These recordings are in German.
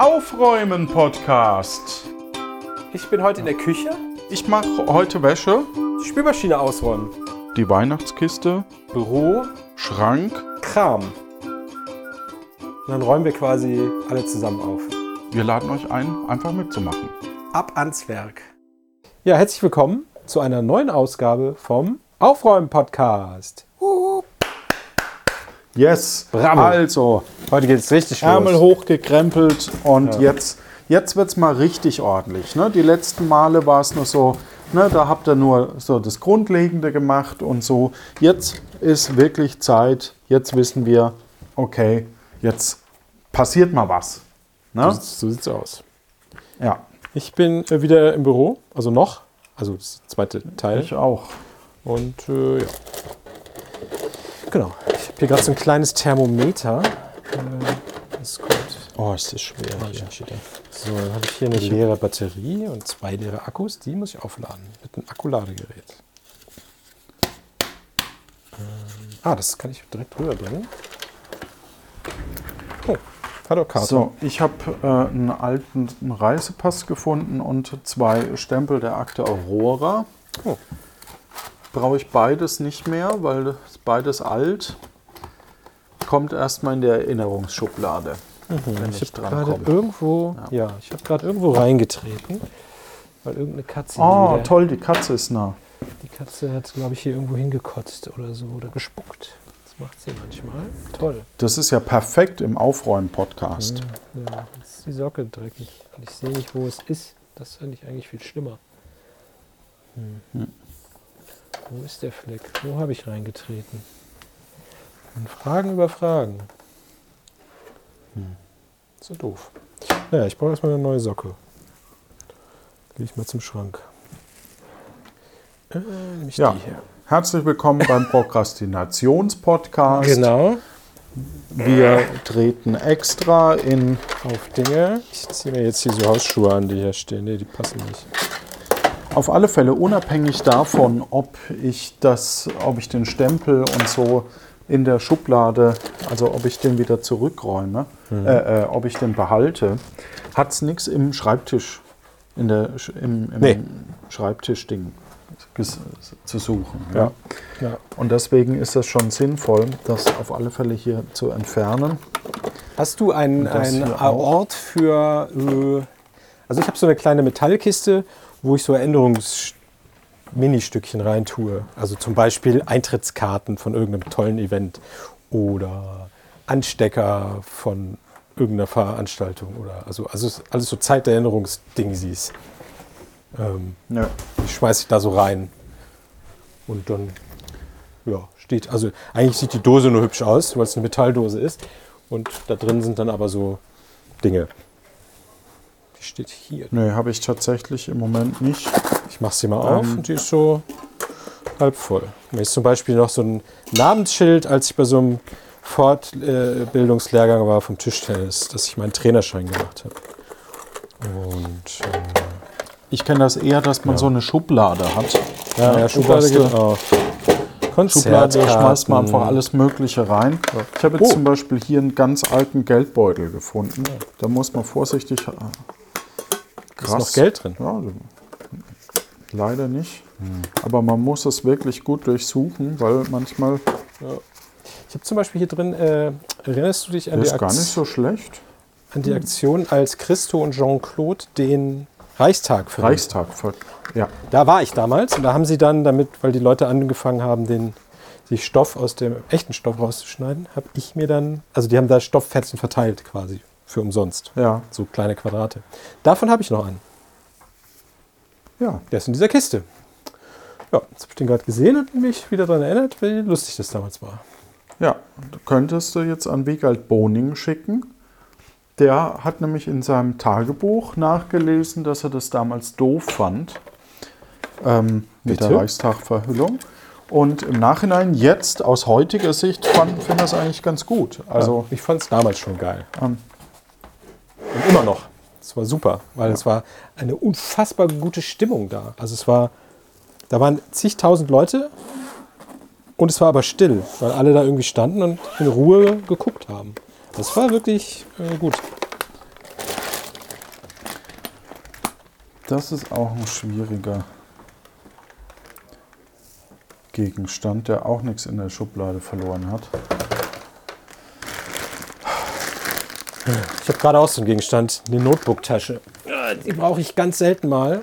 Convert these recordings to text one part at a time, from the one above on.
Aufräumen Podcast. Ich bin heute in der Küche. Ich mache heute Wäsche, Die Spülmaschine ausräumen. die Weihnachtskiste, Büro, Schrank. Kram. Und dann räumen wir quasi alle zusammen auf. Wir laden euch ein, einfach mitzumachen. Ab ans Werk. Ja, herzlich willkommen zu einer neuen Ausgabe vom Aufräumen-Podcast. Yes. Bravo. Also, Heute geht es richtig Ärmel los. hochgekrempelt und jetzt, jetzt wird es mal richtig ordentlich. Ne? Die letzten Male war es nur so, ne, da habt ihr nur so das Grundlegende gemacht und so. Jetzt ist wirklich Zeit, jetzt wissen wir, okay, jetzt passiert mal was. Ne? So sieht's aus. Ja, Ich bin äh, wieder im Büro, also noch, also das zweite Teil. ich auch. Und äh, ja. Genau. Ich habe hier gerade so ein kleines Thermometer. Äh, Das kommt. Oh, ist das schwer. Hier. So, dann habe ich hier eine leere Batterie und zwei leere Akkus. Die muss ich aufladen mit einem Akkuladegerät. Ähm, ah, das kann ich direkt rüberbringen. Oh, hallo Karte. So, ich habe äh, einen alten Reisepass gefunden und zwei Stempel der Akte Aurora. Oh. Brauche ich beides nicht mehr, weil beides alt. Kommt erstmal in der Erinnerungsschublade, wenn ich, ich habe gerade irgendwo, ja, ich habe gerade irgendwo reingetreten, weil irgendeine Katze Oh, wieder- toll, die Katze ist nah. Die Katze hat, glaube ich, hier irgendwo hingekotzt oder so oder gespuckt. Das macht sie manchmal. Toll. Das ist ja perfekt im Aufräumen-Podcast. Ja, jetzt ist die Socke dreckig. Und ich sehe nicht, wo es ist. Das finde ich eigentlich viel schlimmer. Hm. Wo ist der Fleck? Wo habe ich reingetreten? Und Fragen über Fragen. Hm. So doof. Naja, ich brauche erstmal eine neue Socke. Gehe ich mal zum Schrank. Äh, Ja. die hier. Herzlich willkommen beim Prokrastinations-Podcast. Genau. Wir treten extra in Auf Dinge. Ich ziehe mir jetzt hier so Hausschuhe an, die hier stehen. Nee, die passen nicht. Auf alle Fälle unabhängig davon, ob ich das, ob ich den Stempel und so in der Schublade, also ob ich den wieder zurückräume, äh, äh, ob ich den behalte, hat es nichts im Schreibtisch, in der, im, im Nee. Schreibtischding zu suchen. Ja. Ja. Ja. Und deswegen ist es schon sinnvoll, das auf alle Fälle hier zu entfernen. Hast du einen, das einen. Ort für. Äh, also, ich habe so eine kleine Metallkiste, wo ich so Erinnerungs-Ministückchen reintue. Also zum Beispiel Eintrittskarten von irgendeinem tollen Event oder Anstecker von irgendeiner Veranstaltung oder also, also alles so Zeiterinnerungsdingsies. Ähm, Ja. die schmeiße ich da so rein. Und dann, ja, steht, also eigentlich sieht die Dose nur hübsch aus, weil es eine Metalldose ist. Und da drin sind dann aber so Dinge. Die steht hier. Nee, habe ich tatsächlich im Moment nicht. Ich mache sie mal auf Ähm. und die ist so halb voll. Mir ist zum Beispiel noch so ein Namensschild, als ich bei so einem Fortbildungslehrgang war vom Tischtennis, dass ich meinen Trainerschein gemacht habe. Und ähm, Ich kenne das eher, dass man Ja. so eine Schublade hat. ja, ja, Schublade geht auch. Schublade da schmeißt man einfach alles Mögliche rein. Ich habe jetzt Oh. zum Beispiel hier einen ganz alten Geldbeutel gefunden. Da muss man vorsichtig. äh, Ist noch Geld drin? Ja, leider nicht. Aber man muss es wirklich gut durchsuchen, weil manchmal Ich habe zum Beispiel hier drin, äh, erinnerst du dich an die, ist gar nicht so schlecht. an die Aktion, als Christo und Jean-Claude den Reichstag verrieten? Reichstag. ver- Ja, Da war ich damals und da haben sie dann, damit, weil die Leute angefangen haben, den sich Stoff aus dem echten Stoff rauszuschneiden, habe ich mir dann, also die haben da Stofffetzen verteilt quasi für umsonst, ja, so kleine Quadrate. Davon habe ich noch einen. Ja. Der ist in dieser Kiste. Ja, jetzt habe ich den gerade gesehen und mich wieder daran erinnert, wie lustig das damals war. Ja, du könntest du jetzt an Wiegald Boning schicken. Der hat nämlich in seinem Tagebuch nachgelesen, dass er das damals doof fand ähm, mit der Reichstagverhüllung. Und im Nachhinein, jetzt aus heutiger Sicht, fand finde das eigentlich ganz gut. Also, ich fand es damals schon geil. ähm, Und immer noch. Es war super, weil ja. es war eine unfassbar gute Stimmung da. Also es war, da waren zigtausend Leute und es war aber still, weil alle da irgendwie standen und in Ruhe geguckt haben. Das war wirklich äh, gut. Das ist auch ein schwieriger Gegenstand, der auch nichts in der Schublade verloren hat. Ich habe gerade auch so einen Gegenstand, eine Notebook-Tasche. Die brauche ich ganz selten mal.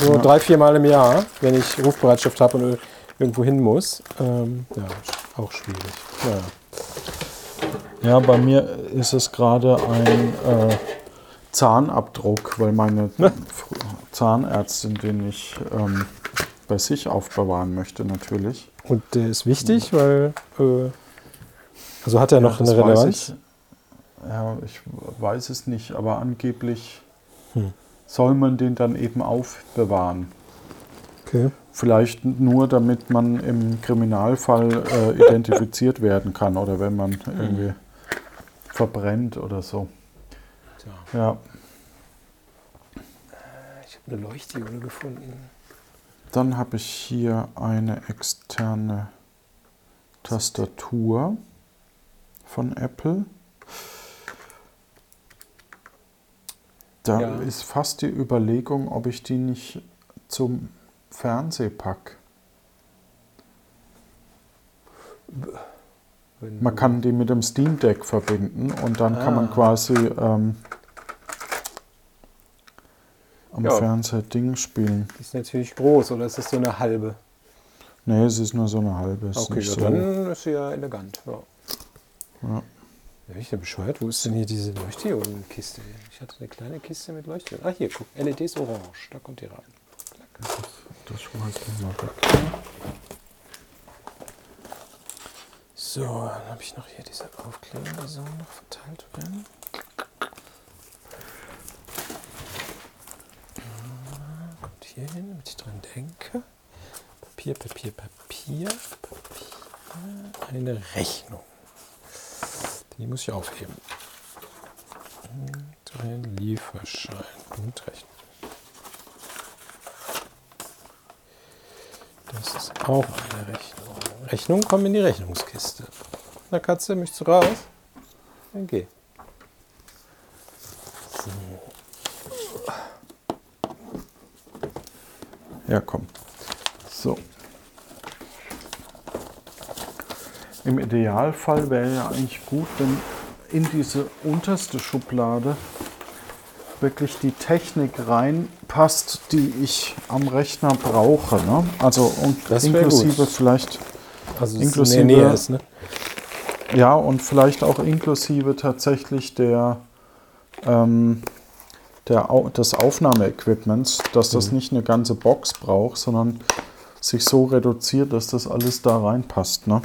So Ja. drei, vier Mal im Jahr, wenn ich Rufbereitschaft habe und irgendwo hin muss. Ähm, ja, auch schwierig. Ja. Ja, bei mir ist es gerade ein äh, Zahnabdruck, weil meine Ne? Zahnärztin den ich ähm, bei sich aufbewahren möchte, natürlich. Und der ist wichtig, weil. Äh, also hat er noch Ja, das eine Relevanz? Ich, ja, ich weiß es nicht, aber angeblich Hm. soll man den dann eben aufbewahren. Okay. Vielleicht nur, damit man im Kriminalfall äh, identifiziert werden kann oder wenn man irgendwie verbrennt oder so. So. Ja, Ich habe eine Leuchtdiode gefunden. dann habe ich hier eine externe Tastatur von Apple. Da Ja. ist fast die Überlegung, ob ich die nicht zum Fernseh pack. Wenn Man kann die mit dem Steam Deck verbinden und dann kann man Ah. quasi ähm, am Ja. Fernseher Ding spielen. Die ist natürlich groß, oder ist das so eine halbe? Nee, es ist nur so eine halbe. Okay, so. dann ist sie ja elegant. Ja. Ja. Ja, ich denn bescheuert? Wo ist denn hier diese Leuchtdiodenkiste? Ich hatte eine kleine Kiste mit Leuchtdioden. Ah, hier, guck. LEDs orange. Da kommt die rein. Das schmeißt man mal weg. So, dann habe ich noch hier diese Aufkleber, die sollen noch verteilt werden. Ah, Kommt hier hin, damit ich dran denke. Papier, Papier, Papier, Papier. Eine Rechnung. Die muss ich aufheben. Und ein Lieferschein und Rechnung. Das ist auch eine Rechnung. Rechnungen kommen in die Rechnungskiste. Na Katze, möchtest du raus? Dann geh. Ja, komm. So. Im Idealfall wäre ja eigentlich gut, wenn in diese unterste Schublade wirklich die Technik reinpasst, die ich am Rechner brauche. Ne? Also und Das inklusive vielleicht, Also Inklusive- Nähe ist, ne? ja, und vielleicht auch inklusive tatsächlich der, ähm, der des Aufnahmeequipments, dass das nicht eine ganze Box braucht, sondern sich so reduziert, dass das alles da reinpasst. Ne?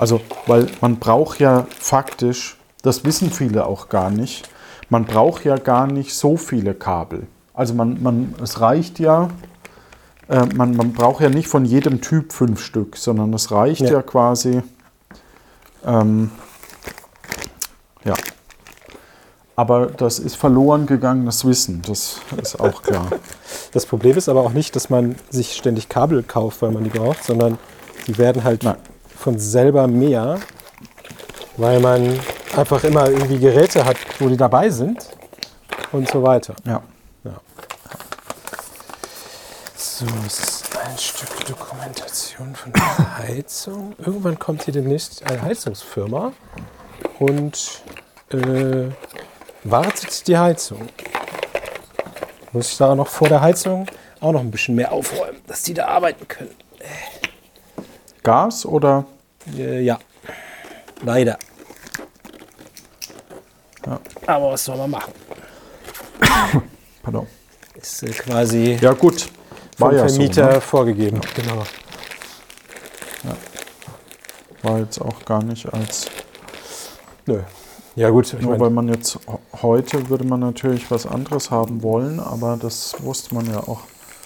Also, weil man braucht ja faktisch, das wissen viele auch gar nicht, man braucht ja gar nicht so viele Kabel. Also man, man es reicht ja, äh, man, man braucht ja nicht von jedem Typ fünf Stück, sondern es reicht Ja. ja, quasi, ähm, ja. Aber das ist verloren gegangenes Wissen, das ist auch klar. Das Problem ist aber auch nicht, dass man sich ständig Kabel kauft, weil man die braucht, sondern die werden halt Nein. Von selber mehr, weil man einfach immer irgendwie Geräte hat, wo die dabei sind und so weiter. Ja. Ja. So, es ist ein Stück Dokumentation von der Heizung. Irgendwann kommt hier demnächst eine Heizungsfirma und äh, wartet die Heizung. Muss ich da noch vor der Heizung auch noch ein bisschen mehr aufräumen, dass die da arbeiten können. Gas oder? Äh, ja, leider. Ja. Aber was soll man machen? Pardon. Ist äh, quasi Ja gut, war vom ja Vermieter so. Ne? vorgegeben. Genau. War jetzt auch gar nicht als Nö. Ja gut, Nur weil man jetzt heute würde man natürlich was anderes haben wollen, aber das wusste man ja auch.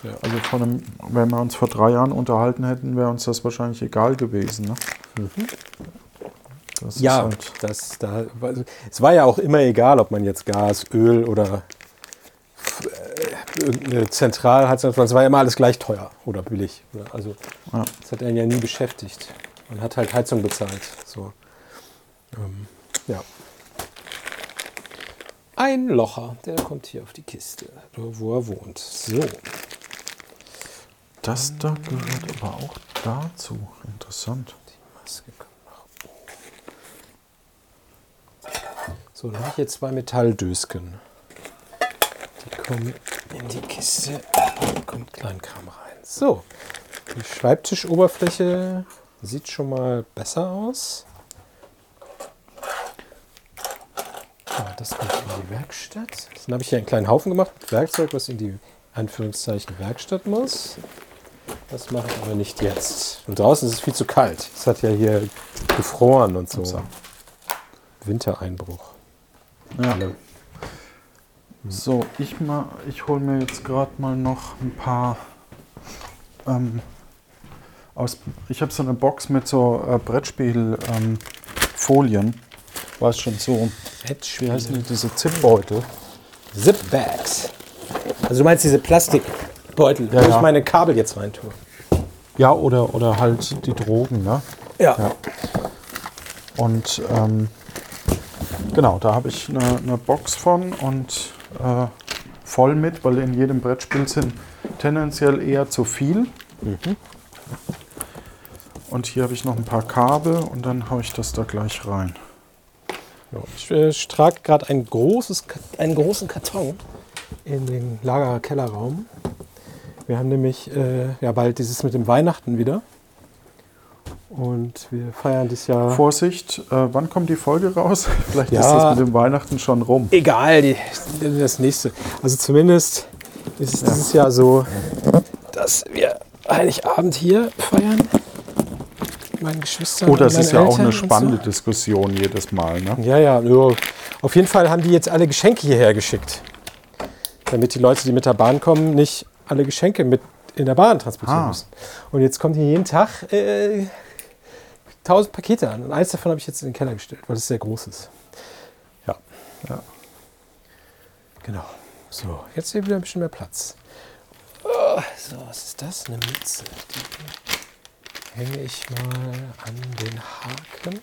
Ja. Also von einem, wenn wir uns vor drei Jahren unterhalten hätten, wäre uns das wahrscheinlich egal gewesen. Ne? Das Ja, halt, das, da, also, es war ja auch immer egal, ob man jetzt Gas, Öl oder äh, irgendeine Zentralheizung, es war ja immer alles gleich teuer oder billig. Oder, also Ja. das hat einen ja nie beschäftigt. Man hat halt Heizung bezahlt. So. Ähm, ja. Ein Locher, der kommt hier auf die Kiste, wo er wohnt. So. Das da gehört aber auch dazu. Interessant. Die Maske kommt nach oben. So, dann habe ich jetzt zwei Metalldösken. Die kommen in die Kiste. Da kommt Kleinkram rein. So, die Schreibtischoberfläche sieht schon mal besser aus. Ja, das kommt in die Werkstatt. Dann habe ich hier einen kleinen Haufen gemacht mit Werkzeug, was in die Anführungszeichen Werkstatt muss. Das mache ich aber nicht jetzt. Und draußen ist es viel zu kalt. Es hat ja hier gefroren und so. Upsa. Wintereinbruch. Ja. Alle. So, ich, mal- ich hole mir jetzt gerade mal noch ein paar ähm, aus. Ich habe so eine Box mit so äh, Brettspielfolien. Ähm. Weiß schon so. Wie heißen die, diese Zipbeutel? Zipbags. Also du meinst diese Plastikbeutel, Ja, wo ja. ich meine Kabel jetzt rein tue. Ja, oder, oder halt die Drogen, ne? Ja. Ja. Und ähm, genau, da habe ich eine, eine Box von und äh, voll mit, weil in jedem Brettspiel sind tendenziell eher zu viel. Und hier habe ich noch ein paar Kabel und dann haue ich das da gleich rein. Ja, Ich äh, trage gerade ein großes, einen großen Karton in den Lagerkellerraum. Wir haben nämlich äh, ja, bald dieses mit dem Weihnachten wieder. Und wir feiern das Jahr. Vorsicht, äh, wann kommt die Folge raus? Vielleicht Ja. ist das mit dem Weihnachten schon rum. Egal, die, das nächste. Also zumindest ist es dieses Jahr so, dass wir Heiligabend hier feiern. Meinen Geschwistern. Oh, das ist ja auch Eltern eine und spannende Diskussion jedes Mal. Ne? So. Ja, ja, ja. Auf jeden Fall haben die jetzt alle Geschenke hierher geschickt. Damit die Leute, die mit der Bahn kommen, nicht alle Geschenke mit in der Bahn transportieren Ah. müssen. Und jetzt kommt hier jeden Tag äh, 1000 Pakete an. Und eins davon habe ich jetzt in den Keller gestellt, weil es sehr groß ist. Ja. Ja. Genau. So, jetzt hier wieder ein bisschen mehr Platz. Oh, so, was ist das? Eine Mütze. Die hänge ich mal an den Haken.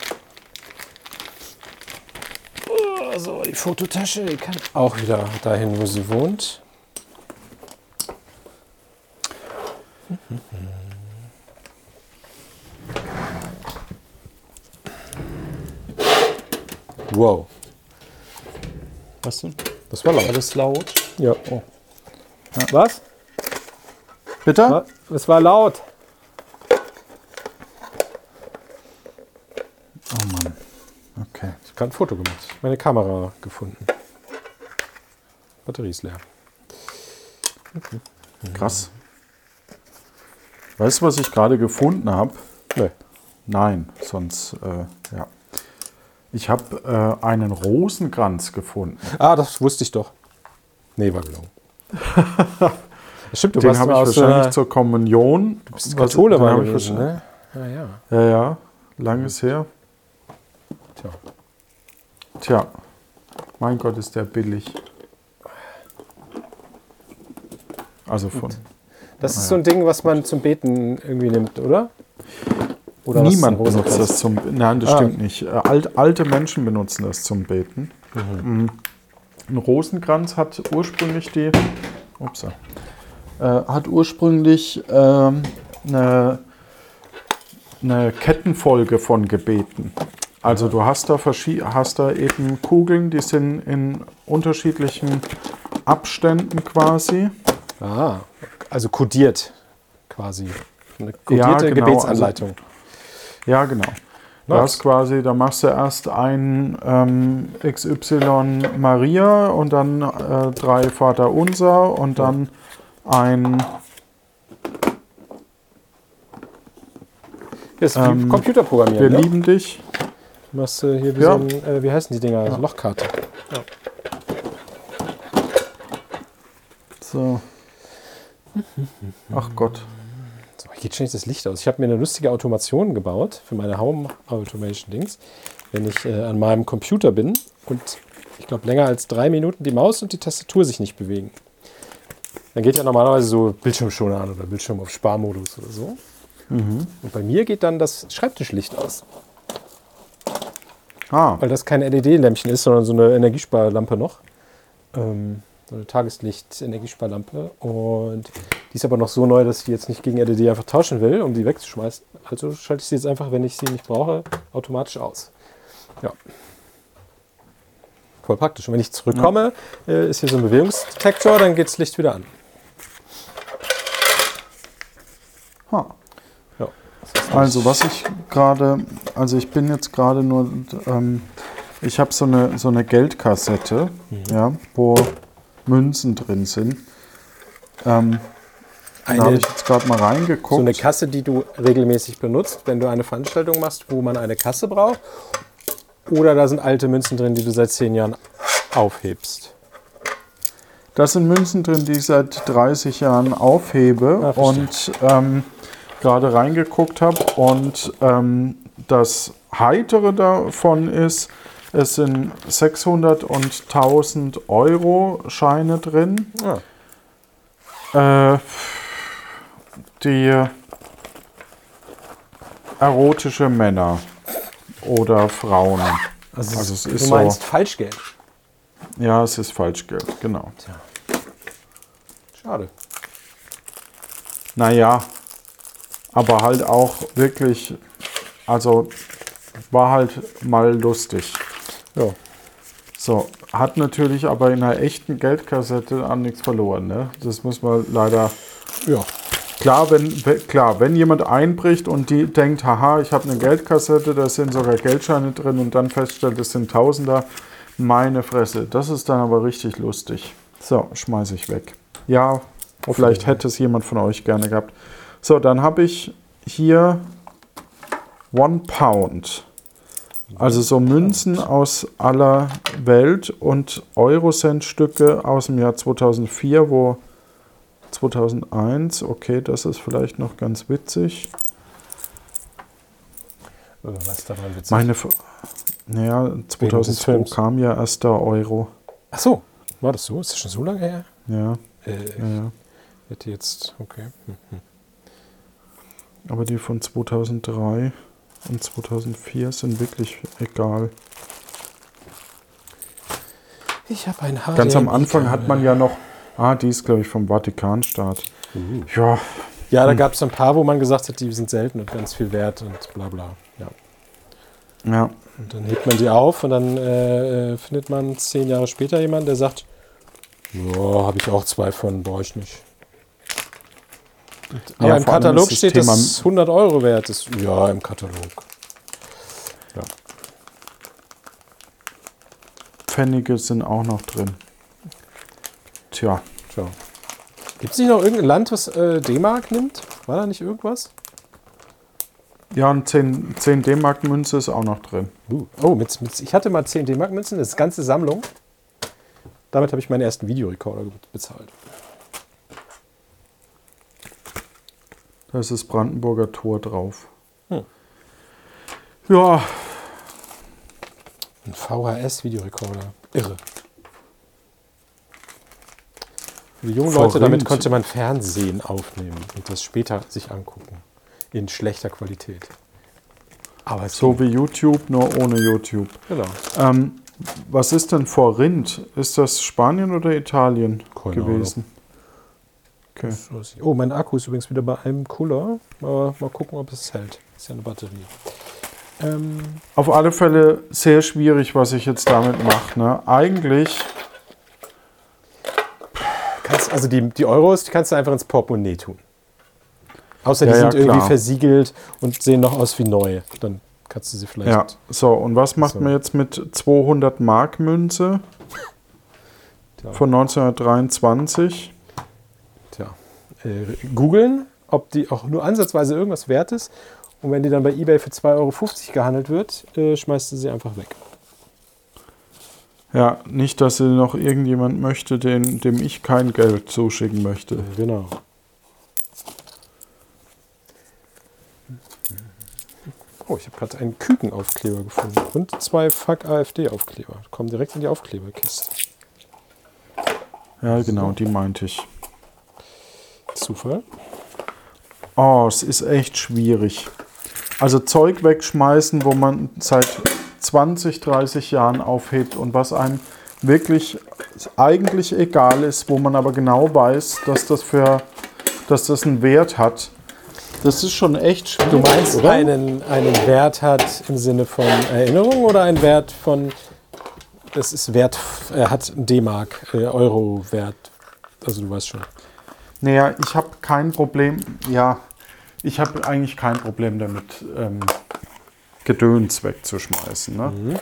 Oh, so, die Fototasche, die kann auch wieder dahin, wo sie wohnt. Wow, Was denn? das war laut. Alles laut? Ja. Oh. Was? Bitte? Das war laut. Oh Mann. Okay. Ich habe gerade ein Foto gemacht. Meine Kamera gefunden. Batterie ist leer. Krass. Weißt du, was ich gerade gefunden habe? Nee. Nein, sonst, äh, ja. Ich habe äh, einen Rosenkranz gefunden. Ah, das wusste ich doch. Nee, war gelogen. Das Stimmt, du Den warst habe ich wahrscheinlich einer zur Kommunion. du bist Kathole ich gewesen, wahrscheinlich- ne? Ja, ja. Ja, ja, lang ist her. Tja. Tja, mein Gott, ist der billig. Also von Das ist so ein Ding, was man zum Beten irgendwie nimmt, oder? Oder niemand benutzt das zum. Nein, das Ah. stimmt nicht. Äh, Alt, alte Menschen benutzen das zum Beten. Mhm. Ein Rosenkranz hat ursprünglich die. Ups, äh, hat ursprünglich ähm, eine, eine Kettenfolge von Gebeten. Also du hast da, hast da eben Kugeln, die sind in unterschiedlichen Abständen quasi. Ah, also kodiert quasi. Eine Ja, kodierte genau, Gebetsanleitung. Ja, genau. Du hast quasi, da machst du erst ein ähm, XY Maria und dann äh, drei Vater Unser und dann ein ist Ähm, Computerprogrammieren. Wir ne? lieben dich. Machst du hier wie Ja. so ein, äh, wie heißen die Dinger? So Lochkarte. So. Ach Gott. So, hier geht ständig das Licht aus. Ich habe mir eine lustige Automation gebaut für meine Home Automation Dings. Wenn ich äh, an meinem Computer bin und ich glaube länger als drei Minuten die Maus und die Tastatur sich nicht bewegen. Dann geht ja normalerweise so Bildschirmschoner an oder Bildschirm auf Sparmodus oder so. Und bei mir geht dann das Schreibtischlicht aus, Ah, weil das kein LED-Lämpchen ist, sondern so eine Energiesparlampe noch. ähm, so eine Tageslicht-Energiesparlampe. Und die ist aber noch so neu, dass ich die jetzt nicht gegen LED einfach tauschen will, um die wegzuschmeißen. Also schalte ich sie jetzt einfach, wenn ich sie nicht brauche, automatisch aus. Ja. Voll praktisch. Und wenn ich zurückkomme, äh, ist hier so ein Bewegungsdetektor, dann geht das Licht wieder an. Ha. Ja. Also was ich gerade, also ich bin jetzt gerade nur, ähm, ich habe so eine, so eine Geldkassette, ja, wo Münzen drin sind. Ähm, da habe Eine, ich jetzt gerade mal reingeguckt. so eine Kasse, die du regelmäßig benutzt, wenn du eine Veranstaltung machst, wo man eine Kasse braucht. Oder da sind alte Münzen drin, die du seit zehn Jahren aufhebst. Da sind Münzen drin, die ich seit 30 Jahren aufhebe verstehe. und ähm, gerade reingeguckt habe. Und ähm, das Heitere davon ist, es sind 600 und 1000 Euro Scheine drin. Ah. Äh, die erotische Männer oder Frauen. Also, Also es du ist meinst so- Falschgeld. Ja, es ist Falschgeld, genau. Schade. Naja, aber halt auch wirklich, also war halt mal lustig. Ja. So, hat natürlich aber in einer echten Geldkassette an nichts verloren, ne? Das muss man leider. Ja. Klar, wenn, we- klar, wenn jemand einbricht und die denkt, haha, ich habe eine Geldkassette, da sind sogar Geldscheine drin und dann feststellt, es sind Tausender, meine Fresse. Das ist dann aber richtig lustig. So, schmeiße ich weg. Ja, vielleicht hätte es jemand von euch gerne gehabt. So, dann habe ich hier One Pound. Also so Münzen aus aller Welt und Eurocent-Stücke aus dem Jahr 2004, wo 2001, okay, das ist vielleicht noch ganz witzig. Was ist daran witzig? Meine, F- naja, des 2002 Films. kam ja erst der Euro. Ach so, war das so? Ist das schon so lange her? Ja, Äh, ja, hätte jetzt, okay. Hm. Aber die von 2003 und 2004 sind wirklich egal. Ich habe ein HDMI. Ganz am Anfang hat man ja noch, ah, die ist glaube ich vom Vatikanstaat. Uh. Ja, Ja, da gab es ein paar, wo man gesagt hat, die sind selten und ganz viel wert und bla bla. Ja. ja, Und dann hebt man die auf und dann äh, äh, findet man zehn Jahre später jemanden, der sagt, ja, habe ich auch zwei von, brauche ich nicht. Aber Ja, im Katalog steht, Thema- dass es 100 Euro wert ist. Ja, im Katalog. Pfennige sind auch noch drin. Tja, Tja. Gibt es nicht noch irgendein Land, was äh, D-Mark nimmt? War da nicht irgendwas? ja, und 10, 10 D-Mark Münze ist auch noch drin. Uh. Oh, mit, mit, ich hatte mal 10 D-Mark-Münzen, das ist ganze Sammlung. Damit habe ich meinen ersten Videorekorder bezahlt. Da ist das Brandenburger Tor drauf. Hm. Ja, Ein VHS-Videorekorder. Irre. Für die jungen Leute, damit konnte man Fernsehen aufnehmen und das später sich angucken. In schlechter Qualität. Aber so ging. wie YouTube, nur ohne YouTube. Genau. Ähm, was ist denn vor Rind? Ist das Spanien oder Italien Keine gewesen? Okay. Oh, mein Akku ist übrigens wieder bei einem Cooler. Aber mal gucken, ob es hält. Ist ja eine Batterie. Ähm, Auf alle Fälle sehr schwierig, was ich jetzt damit mache. Ne? Eigentlich, kannst, also die, die Euros, die kannst du einfach ins Portemonnaie tun. Außer die Ja, ja, sind irgendwie klar. versiegelt und sehen noch aus wie neu. Dann kannst du sie vielleicht. ja. So, und was macht So. man jetzt mit 200 Mark Münze von 1923? Äh, googeln, ob die auch nur ansatzweise irgendwas wert ist. Und wenn die dann bei eBay für 2,50 Euro gehandelt wird, äh, schmeißt du sie einfach weg. Ja, nicht, dass sie noch irgendjemand möchte, den, dem ich kein Geld zuschicken möchte. Genau. Oh, ich habe gerade einen Kükenaufkleber gefunden. Und zwei Fuck AfD-Aufkleber. Kommen direkt in die Aufkleberkiste. Ja, genau, die meinte ich. Zufall. Oh, es ist echt schwierig. Also Zeug wegschmeißen, wo man seit 20, 30 Jahren aufhebt und was einem wirklich eigentlich egal ist, wo man aber genau weiß, dass das für dass das einen Wert hat. Das ist schon echt schwierig. Du meinst oder? einen, einen Wert hat im Sinne von Erinnerung oder einen Wert von, das ist Wert, er hat D-Mark, äh, Euro-Wert. Also du weißt schon. Naja, ich habe kein Problem, ja, ich habe eigentlich kein Problem damit, ähm, Gedöns wegzuschmeißen. Ne?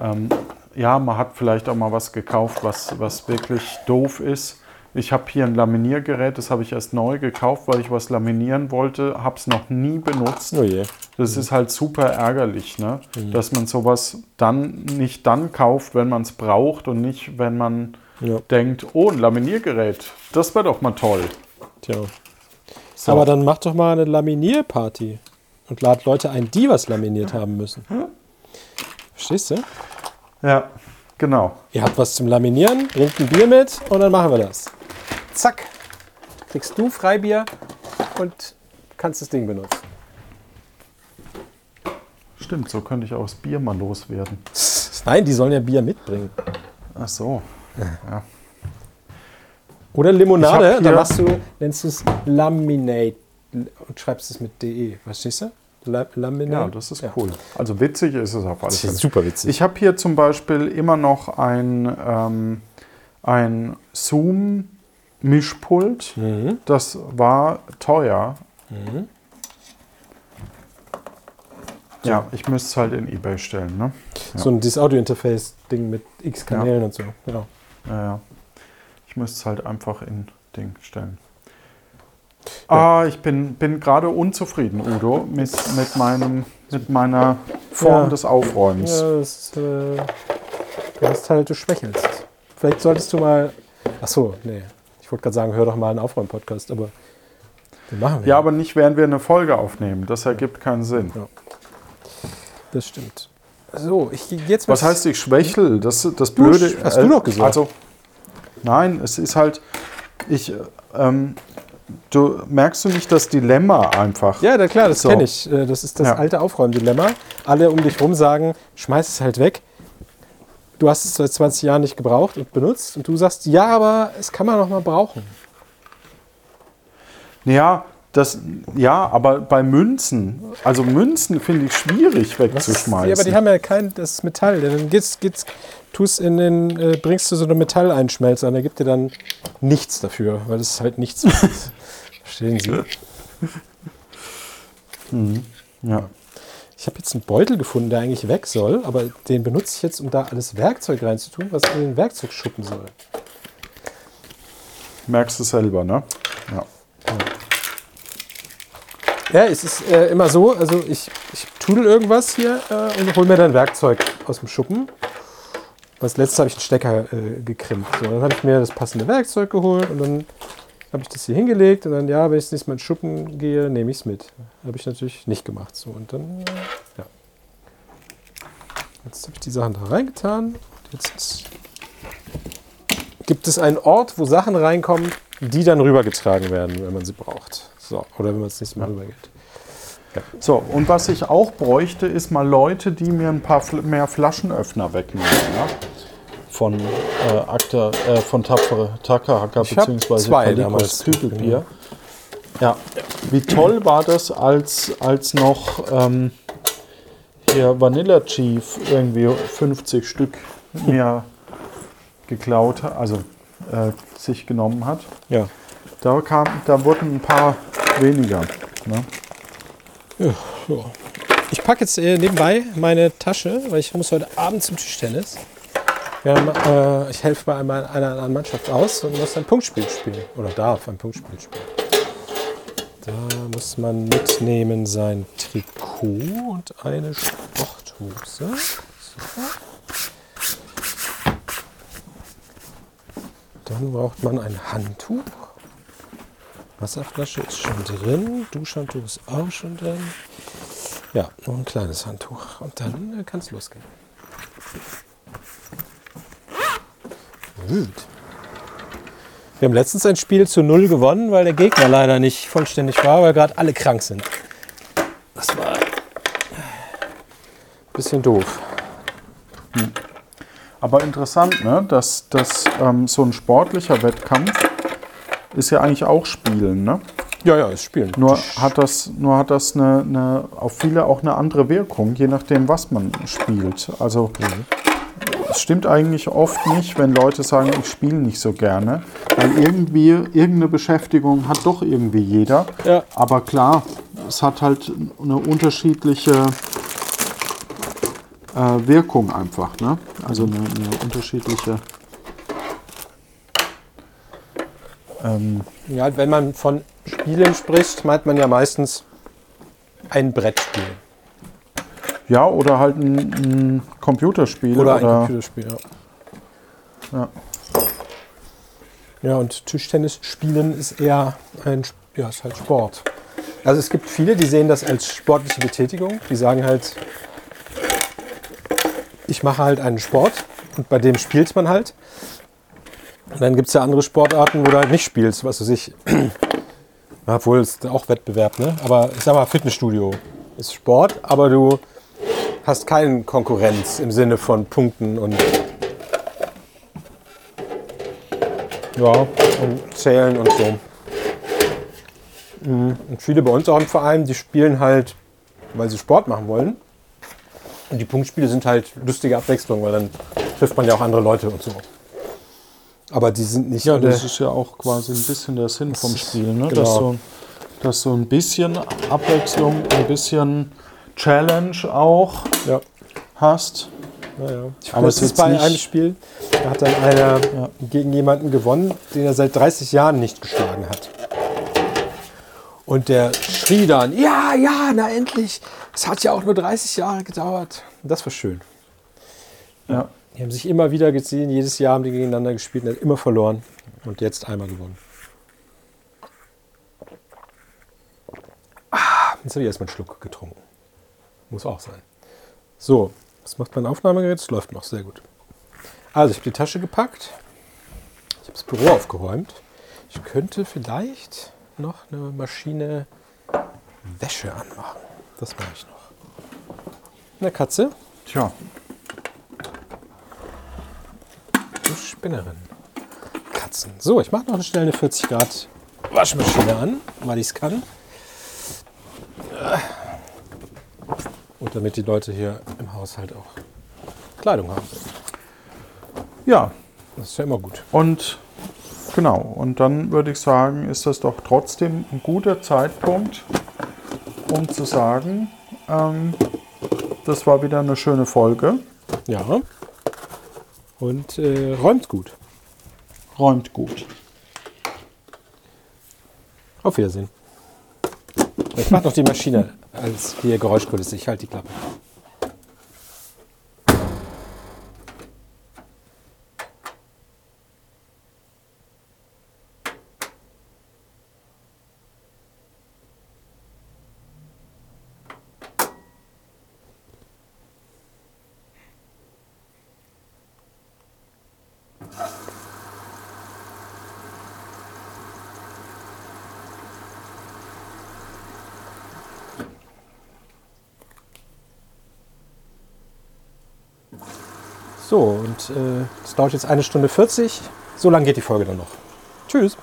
Ähm, ja, man hat vielleicht auch mal was gekauft, was, was wirklich doof ist. Ich habe hier ein Laminiergerät, das habe ich erst neu gekauft, weil ich was laminieren wollte, habe es noch nie benutzt. Oh je. Das ist halt super ärgerlich, ne? dass man sowas dann nicht dann kauft, wenn man es braucht und nicht, wenn man Ja. denkt, oh, ein Laminiergerät, das wäre doch mal toll. Tja. So. Aber dann mach doch mal eine Laminierparty und lad Leute ein, die was laminiert haben müssen. Verstehst du? Ja, genau. Ihr habt was zum Laminieren, bringt ein Bier mit und dann machen wir das. Zack. Kriegst du Freibier und kannst das Ding benutzen. Stimmt, so könnte ich auch das Bier mal loswerden. Nein, die sollen ja Bier mitbringen. Ach so. Ja. Oder Limonade, dann hier- machst du, nennst du es Laminate und schreibst es mit DE. Verstehst du? La Laminate. ja, das ist cool. Also witzig ist es auf alle Das Fälle. ist super witzig. Ich habe hier zum Beispiel immer noch ein, ähm, ein Zoom-Mischpult. Mhm. Das war teuer. Ja, ich müsste es halt in Ebay stellen. Ne? So ein dieses Audio-Interface-Ding mit X Kanälen und so. Genau. Ja, ja. Ich müsste es halt einfach in Ding stellen. Ah, ich bin, bin gerade unzufrieden, Udo, mit, mit, meinem, mit meiner Form Ja. des Aufräumens. Ja, das äh, du hast halt, du schwächelst. Vielleicht solltest du mal. Ach so, nee. Ich wollte gerade sagen, hör doch mal einen Aufräum-Podcast, aber den machen wir. Ja, aber nicht, während wir eine Folge aufnehmen. Das ergibt keinen Sinn. das stimmt. So, ich jetzt Was heißt ich schwächel? Das, das Blöde. sch- hast du doch gesagt. Also, nein, es ist halt. Ich. Ähm, du merkst du nicht das Dilemma einfach? Ja, na klar, das So. kenne ich. Äh, Das ist das Ja. alte Aufräumdilemma. Alle um dich rum sagen, schmeiß es halt weg. Du hast es seit 20 Jahren nicht gebraucht und benutzt und du sagst, ja, aber es kann man noch mal brauchen. Ja, das, ja, aber bei Münzen, also Münzen finde ich schwierig wegzuschmeißen. Ja, aber die haben ja kein, das ist Metall. Dann geht's, geht's, tust in den, äh, bringst du so eine Metalleinschmelzer und der gibt dir dann nichts dafür, weil es halt nichts ist. Verstehen Sie? ja. Ich habe jetzt einen Beutel gefunden, der eigentlich weg soll, aber den benutze ich jetzt, um da alles Werkzeug reinzutun, was in den Werkzeugschuppen soll. Merkst du selber, ne? Ja. Ja, es ist äh, immer so, also ich, ich tudel irgendwas hier äh, und hole mir dann Werkzeug aus dem Schuppen. Als letztes habe ich einen Stecker äh, gekrimmt. So, dann habe ich mir das passende Werkzeug geholt und dann habe ich das hier hingelegt und dann, ja, wenn ich das nächste Mal in den Schuppen gehe, nehme ich es mit. Habe ich natürlich nicht gemacht. So, und dann, äh, ja. Jetzt habe ich die Sachen da reingetan jetzt ist, gibt es einen Ort, wo Sachen reinkommen, die dann rübergetragen werden, wenn man sie braucht. So, oder wenn man es nächste Mal rübergeht. So, und was ich auch bräuchte, ist mal Leute, die mir ein paar mehr Flaschenöffner wegnehmen. Ja? Von äh, Akta, äh, von Tapfere Takahacker beziehungsweise zwei damals. Kügelbier. Ja, wie toll war das, als, als noch ähm, hier Vanilla Chief irgendwie 50 Stück mir geklaut hat, also äh, sich genommen hat. Ja. Da, kam, da wurden ein paar weniger. Ne? So. Ich packe jetzt äh, nebenbei meine Tasche, weil ich muss heute Abend zum Tischtennis. Haben, äh, ich helfe bei einer, einer anderen Mannschaft aus und muss ein Punktspiel spielen. Oder darf ein Punktspiel spielen. Da muss man mitnehmen sein Trikot und eine Sporthose. So. Dann braucht man ein Handtuch. Wasserflasche ist schon drin, Duschhandtuch ist auch schon drin. Ja, noch ein kleines Handtuch. Und dann äh, kann es losgehen. Gut. Wir haben letztens ein Spiel zu null gewonnen, weil der Gegner leider nicht vollständig war, weil gerade alle krank sind. Das war ein bisschen doof. Aber interessant, ne? dass, dass ähm, so ein sportlicher Wettkampf ist ja eigentlich auch Spielen. Ne? Ja, ja, ist Spielen. Nur hat das, nur hat das eine, eine, auf viele auch eine andere Wirkung, je nachdem, was man spielt. Also es stimmt eigentlich oft nicht, wenn Leute sagen, ich spiele nicht so gerne, weil irgendwie irgendeine Beschäftigung hat doch irgendwie jeder. Ja. Aber klar, es hat halt eine unterschiedliche äh, Wirkung einfach, ne? Also eine, eine unterschiedliche. Ähm, Ja, wenn man von Spielen spricht, meint man ja meistens ein Brettspiel. ja, oder halt ein, ein Computerspiel. Oder ein Computerspiel, ja. Ja. Ja, und Tischtennis spielen ist eher ein ja, ist halt Sport. Also es gibt viele, die sehen das als sportliche Betätigung. Die sagen halt, ich mache halt einen Sport und bei dem spielt man halt. Und dann gibt es ja andere Sportarten, wo du halt nicht spielst, was weiß ich. Obwohl es auch Wettbewerb, ne? Aber ich sag mal, Fitnessstudio ist Sport, aber du hast keine Konkurrenz im Sinne von Punkten und ja, und zählen und so. Mhm. Und viele bei uns auch im Verein, die spielen halt, weil sie Sport machen wollen. Und die Punktspiele sind halt lustige Abwechslung, weil dann trifft man ja auch andere Leute und so. Aber die sind nicht Ja, das ist ja auch quasi ein bisschen der Sinn vom Spiel, ne? Genau. dass, so, dass so ein bisschen Abwechslung, ein bisschen Challenge auch ja. hast. Ja, ja. Ich Aber es ist bei einem Spiel, da hat dann einer gegen jemanden gewonnen, den er seit 30 Jahren nicht geschlagen hat. Und der schrie dann, ja, ja, na endlich. Es hat ja auch nur 30 Jahre gedauert. Und das war schön. Ja. Die haben sich immer wieder gesehen, jedes Jahr haben die gegeneinander gespielt und er hat immer verloren. Und jetzt einmal gewonnen. Ah, jetzt habe ich erstmal einen Schluck getrunken. Muss auch sein. So, was macht mein Aufnahmegerät? Es läuft noch sehr gut. Also, ich habe die Tasche gepackt. Ich habe das Büro aufgeräumt. Ich könnte vielleicht noch eine Maschine Wäsche anmachen. Das mache ich noch. Eine Katze, Tja, du Spinnerin. Katzen. So, ich mache noch schnell eine 40 Grad Waschmaschine an, weil ich es kann. Und damit die Leute hier im Haushalt auch Kleidung haben. ja, Das ist ja immer gut. und genau. Und dann würde ich sagen, ist das doch trotzdem ein guter Zeitpunkt, um zu sagen, ähm, das war wieder eine schöne Folge. Ja. Und äh, räumt gut. Räumt gut. Auf Wiedersehen. Ich mache noch die Maschine als hier Geräuschkulisse. Ich halte die Klappe. So, und äh, es dauert jetzt eine Stunde 40. So lange geht die Folge dann noch. Tschüss.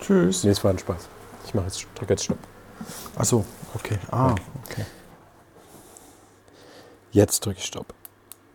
Tschüss. Nee, es war ein Spaß. Ich mache jetzt, drücke jetzt Stopp. Achso, okay. Ah, okay. Jetzt drücke ich Stopp.